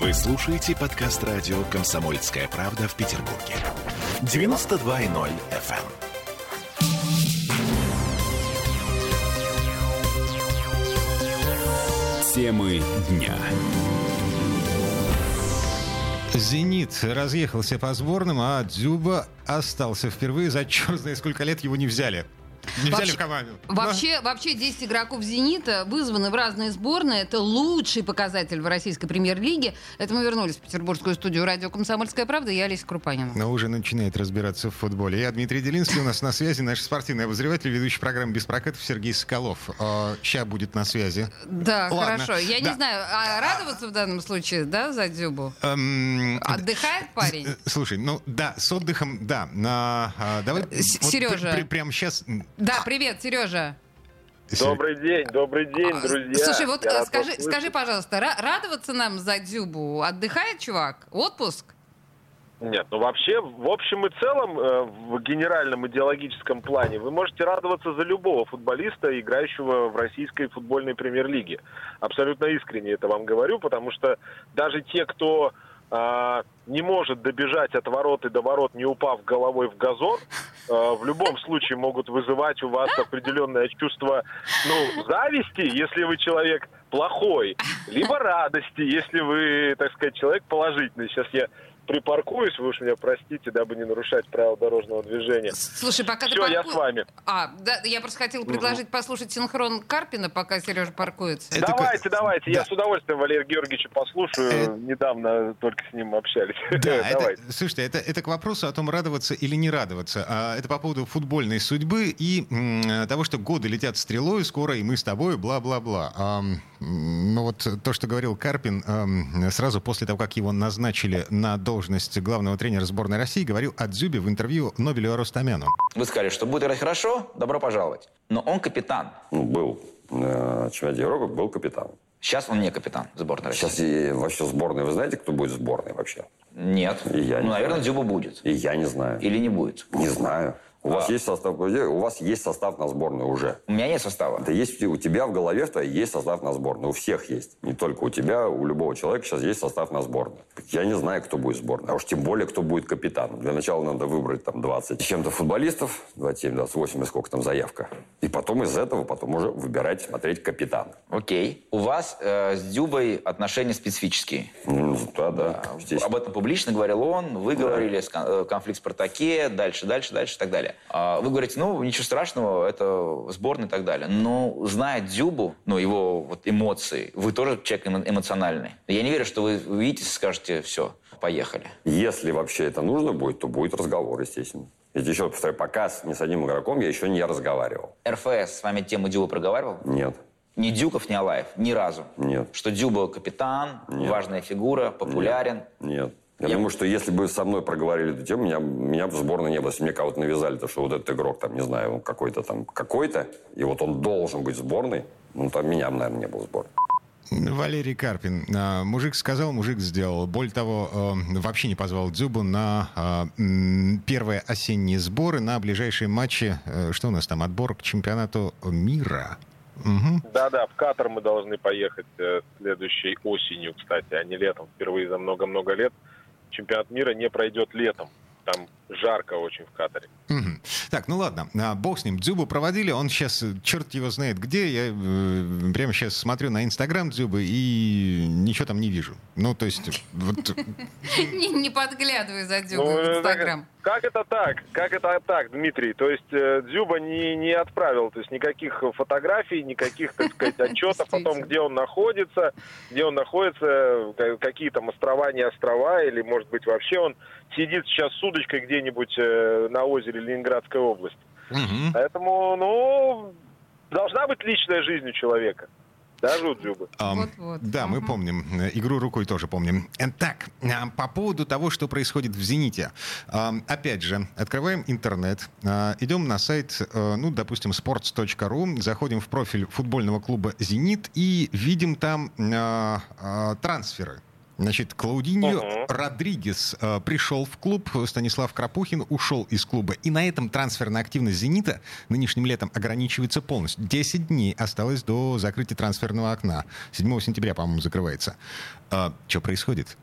Вы слушаете подкаст радио «Комсомольская правда» в Петербурге. 92.0 FM. Темы дня. «Зенит» разъехался по сборным, а Дзюба остался впервые за черт знает сколько лет его не взяли. Не взяли Вообще- в команду. Вообще, вообще 10 игроков «Зенита» вызваны в разные сборные. Это лучший показатель в российской премьер-лиге. Это мы вернулись в петербургскую студию радио «Комсомольская правда». Я Олеся Крупанина. Но уже начинает разбираться в футболе. Я Дмитрий Делинский, у нас на связи наш спортивный обозреватель, ведущий программы «Без прокатов» Сергей Соколов. Сейчас будет на связи. Да, Ладно. хорошо. Я Да. не знаю, а радоваться в данном случае, да, за Дзюбу? Эм, Отдыхает парень? Слушай, ну да, с отдыхом, да. На, а, давай вот Сережа. пр- пр- прямо сейчас... Да, привет, Сережа. Добрый день, добрый день, А, друзья. Слушай, вот Я э, скажи, скажи, пожалуйста, ра- радоваться нам за Дзюбу? Отдыхает чувак? Отпуск? Нет, ну вообще, в общем и целом, э, в генеральном идеологическом плане, вы можете радоваться за любого футболиста, играющего в российской футбольной премьер-лиге. Абсолютно искренне это вам говорю, потому что даже те, кто а, не может добежать от ворот и до ворот, не упав головой в газон, в любом случае могут вызывать у вас определенное чувство ну, зависти, если вы человек плохой, либо радости, если вы, так сказать, человек положительный. Сейчас я припаркуюсь, вы уж меня простите, дабы не нарушать правила дорожного движения. Слушай, пока ты Все, я парку- с вами. А, да, я просто хотела предложить послушать синхрон Карпина, пока Сережа паркуется. Это давайте, как- давайте, да. я с удовольствием Валерия Георгиевича послушаю. Э, Недавно только с ним общались. Да, это, слушайте, это, это к вопросу о том, радоваться или не радоваться. А, это по поводу футбольной судьбы и м, того, что годы летят стрелой, скоро и мы с тобой, бла-бла-бла. А, ну вот то, что говорил Карпин ам, сразу после того, как его назначили на должность главного тренера сборной России, говорил о Дзюбе в интервью Нобелю Арустамяну. Вы сказали, что будет играть хорошо, добро пожаловать. Но он капитан. Ну, был на чемпионате Европы, был капитаном. Сейчас он не капитан сборной России. Сейчас и вообще сборная, вы знаете, кто будет в сборной вообще? Нет. И я не ну, наверное, знаю. Дзюба будет. И я не знаю. Или не будет. Не знаю. У вас А. есть состав, у вас есть состав на сборную уже. У меня нет состава. Это есть у тебя в голове, что есть состав на сборную. У всех есть. Не только у тебя, у любого человека сейчас есть состав на сборную. Я не знаю, кто будет сборной. А уж тем более, кто будет капитаном. Для начала надо выбрать там 20 с чем-то футболистов. 27, 28, и сколько там заявка. И потом из этого потом уже выбирать, смотреть капитана. Окей. У вас э, с Дзюбой отношения специфические. Ну, да, да. естественно. Об этом публично говорил он, вы говорили, ска- э, конфликт в Спартаке, дальше, дальше, дальше и так далее. А Вы говорите, ну, ничего страшного, это сборная и так далее. Но зная Дзюбу, ну, его вот эмоции, вы тоже человек эмо- эмоциональный. Я не верю, что вы увидите и скажете, все, поехали. Если вообще это нужно будет, то будет разговор, естественно. Тебе еще повторяю, пока с- ни с одним игроком я еще не разговаривал. РФС с вами тему Дзюба проговаривал? Нет, Ни Дюков, ни Алаев, ни разу. нет, Что Дзюба капитан, Нет. важная фигура, популярен. нет. Я, Я- думаю, что если бы со мной проговорили эту тему, меня, меня бы в сборной не было. Если мне кого-то навязали, то что вот этот игрок, там, не знаю, он какой-то там, какой-то, и вот он должен быть в сборной, ну, там меня, бы, наверное, не было в сборной. Валерий Карпин. А, Мужик сказал, мужик сделал. Более того, э, вообще не позвал Дзюбу на а, первые осенние сборы, на ближайшие матчи. Э, Что у нас там? Отбор к чемпионату мира. Мгм. Да-да, в Катар мы должны поехать э, следующей осенью, кстати, а не летом. Впервые за много-много лет чемпионат мира не пройдет летом. Там жарко очень в Катаре. Мгм. Так, ну ладно, а, бог с ним. Дзюбу проводили, он сейчас, э, черт его знает где. Я э, прямо сейчас смотрю на Инстаграм Дзюбы и ничего там не вижу. Ну, то есть, вот, Не, подглядывай за Дзюбой Ну, в это Инстаграм. Как это так? Как это так, Дмитрий? То есть э, Дзюба не, не отправил, то есть никаких фотографий, никаких, так сказать, отчетов о том, где он находится, где он находится, ка- какие там острова, не острова, или, может быть, вообще он сидит сейчас с удочкой где-нибудь э, на озере Ленинградской области. мгм. Поэтому, ну, должна быть личная жизнь у человека. Даже у Дзюбы. Ам, Вот-вот. Да, мы помним. Игру рукой тоже помним. Э, Так, а, по поводу того, что происходит в «Зените». Ам, Опять же, открываем интернет, а, идем на сайт, э, ну, допустим, sports.ru, заходим в профиль футбольного клуба «Зенит» и видим там а, а, трансферы. Значит, Клаудиньо Мгм. Родригес э, пришел в клуб, Станислав Крапухин ушел из клуба. И на этом трансферная активность «Зенита» нынешним летом ограничивается полностью. 10 дней осталось до закрытия трансферного окна. 7 сентября, по-моему, закрывается. что происходит?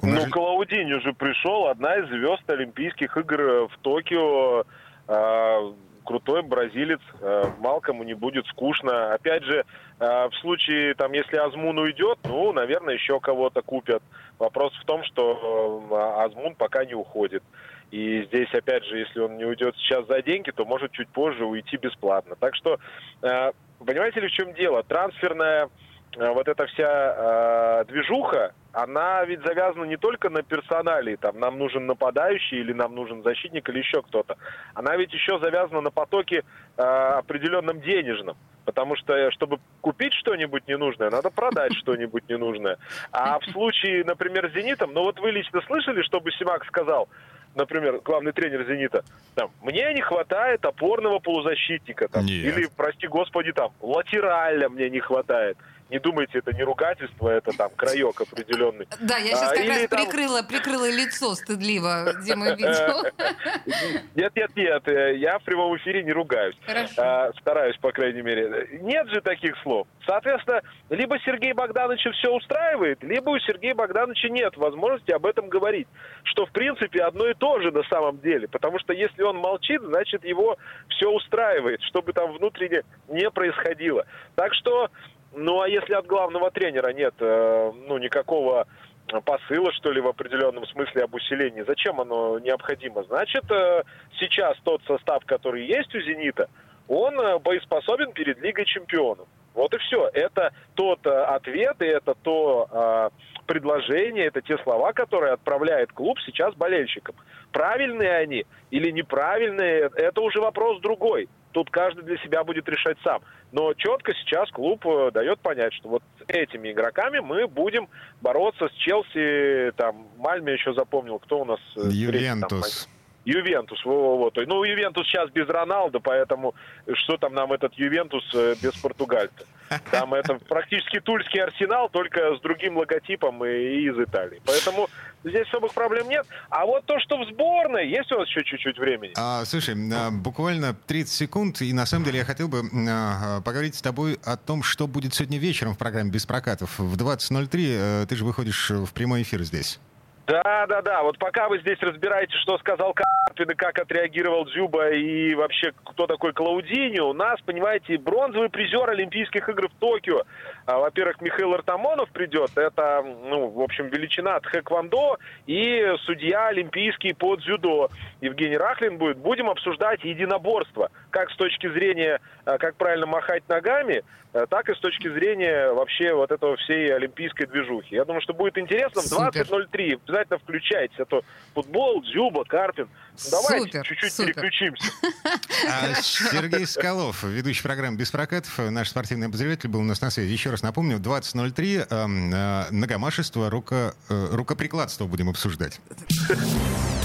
У Ну, же- Клаудиньо же пришел, одна из звезд Олимпийских игр э, в Токио. Э, Крутой бразилец, э, Малкому не будет скучно. Опять же, э, в случае, там, если Азмун уйдет, ну, наверное, еще кого-то купят. Вопрос в том, что э, Азмун пока не уходит. И здесь, опять же, если он не уйдет сейчас за деньги, то может чуть позже уйти бесплатно. Так что, понимаете ли, в чем дело? Трансферная вот эта вся э, движуха, она ведь завязана не только на персоналии, там, нам нужен нападающий или нам нужен защитник или еще кто-то. Она ведь еще завязана на потоке э, определенном денежном. Потому что, э, чтобы купить что-нибудь ненужное, надо продать что-нибудь ненужное. А в случае, например, с «Зенитом», ну вот вы лично слышали, чтобы Симак сказал, например, главный тренер «Зенита», там, мне не хватает опорного полузащитника, там, Нет. или, прости господи, там, латераля мне не хватает. Не думайте, это не ругательство, это там краек определенный. Да, я сейчас А, как раз там- прикрыла, прикрыла лицо стыдливо Дима видео. Нет, нет, нет, э, я в прямом эфире не ругаюсь. Хорошо. А, стараюсь, по крайней мере. Нет же таких слов. Соответственно, либо Сергей Богдановича все устраивает, либо у Сергея Богдановича нет возможности об этом говорить. Что, в принципе, одно и то же на самом деле. Потому что если он молчит, значит, его все устраивает, что бы там внутренне не происходило. Так что, ну, а если от главного тренера нет, э, ну, никакого посыла, что ли, в определенном смысле об усилении. Зачем оно необходимо? Значит, э, сейчас тот состав, который есть у «Зенита», он э, боеспособен перед Лигой чемпионов. Вот и все. Это тот э, ответ, и это то э, предложение, это те слова, которые отправляет клуб сейчас болельщикам. Правильные они или неправильные, это уже вопрос другой. Тут каждый для себя будет решать сам. Но четко сейчас клуб э, дает понять, что вот с этими игроками мы будем бороться с Челси, там, Мальме еще запомнил, кто у нас... э, Ювентус. Ювентус, есть, Ну, Ювентус сейчас без Роналда, поэтому что там нам этот Ювентус э, без португальца? Там это практически тульский арсенал, только с другим логотипом и, из Италии. Поэтому здесь особых проблем нет. А вот то, что в сборной, есть у нас еще чуть-чуть времени? А, слушай, а, буквально 30 секунд, и на самом деле я хотел бы а, поговорить с тобой о том, что будет сегодня вечером в программе «Без прокатов». В 20.03 э, ты же выходишь в прямой эфир здесь. Да, да, да. Вот пока вы здесь разбираете, что сказал Карпин и как отреагировал Дзюба и вообще кто такой Клаудиньо, у нас, понимаете, бронзовый призер Олимпийских игр в Токио. А, Во-первых, Михаил Артамонов придет. Это, ну, в общем, величина тхэквондо и судья олимпийский по дзюдо. Евгений Рахлин будет. Будем обсуждать единоборство. Как с точки зрения, а, как правильно махать ногами, а, так и с точки зрения вообще вот этого всей олимпийской движухи. Я думаю, что будет интересно. В Супер. 20.03 обязательно включайтесь. А то футбол, Дзюба, Карпин. Ну, Давайте Супер, чуть-чуть супер. переключимся. А Сергей Скалов, ведущий программы «Без прокатов», наш спортивный обозреватель, был у нас на связи. Еще раз напомню, 20.03 эм, э, многомашество, руко, э, рукоприкладство будем обсуждать.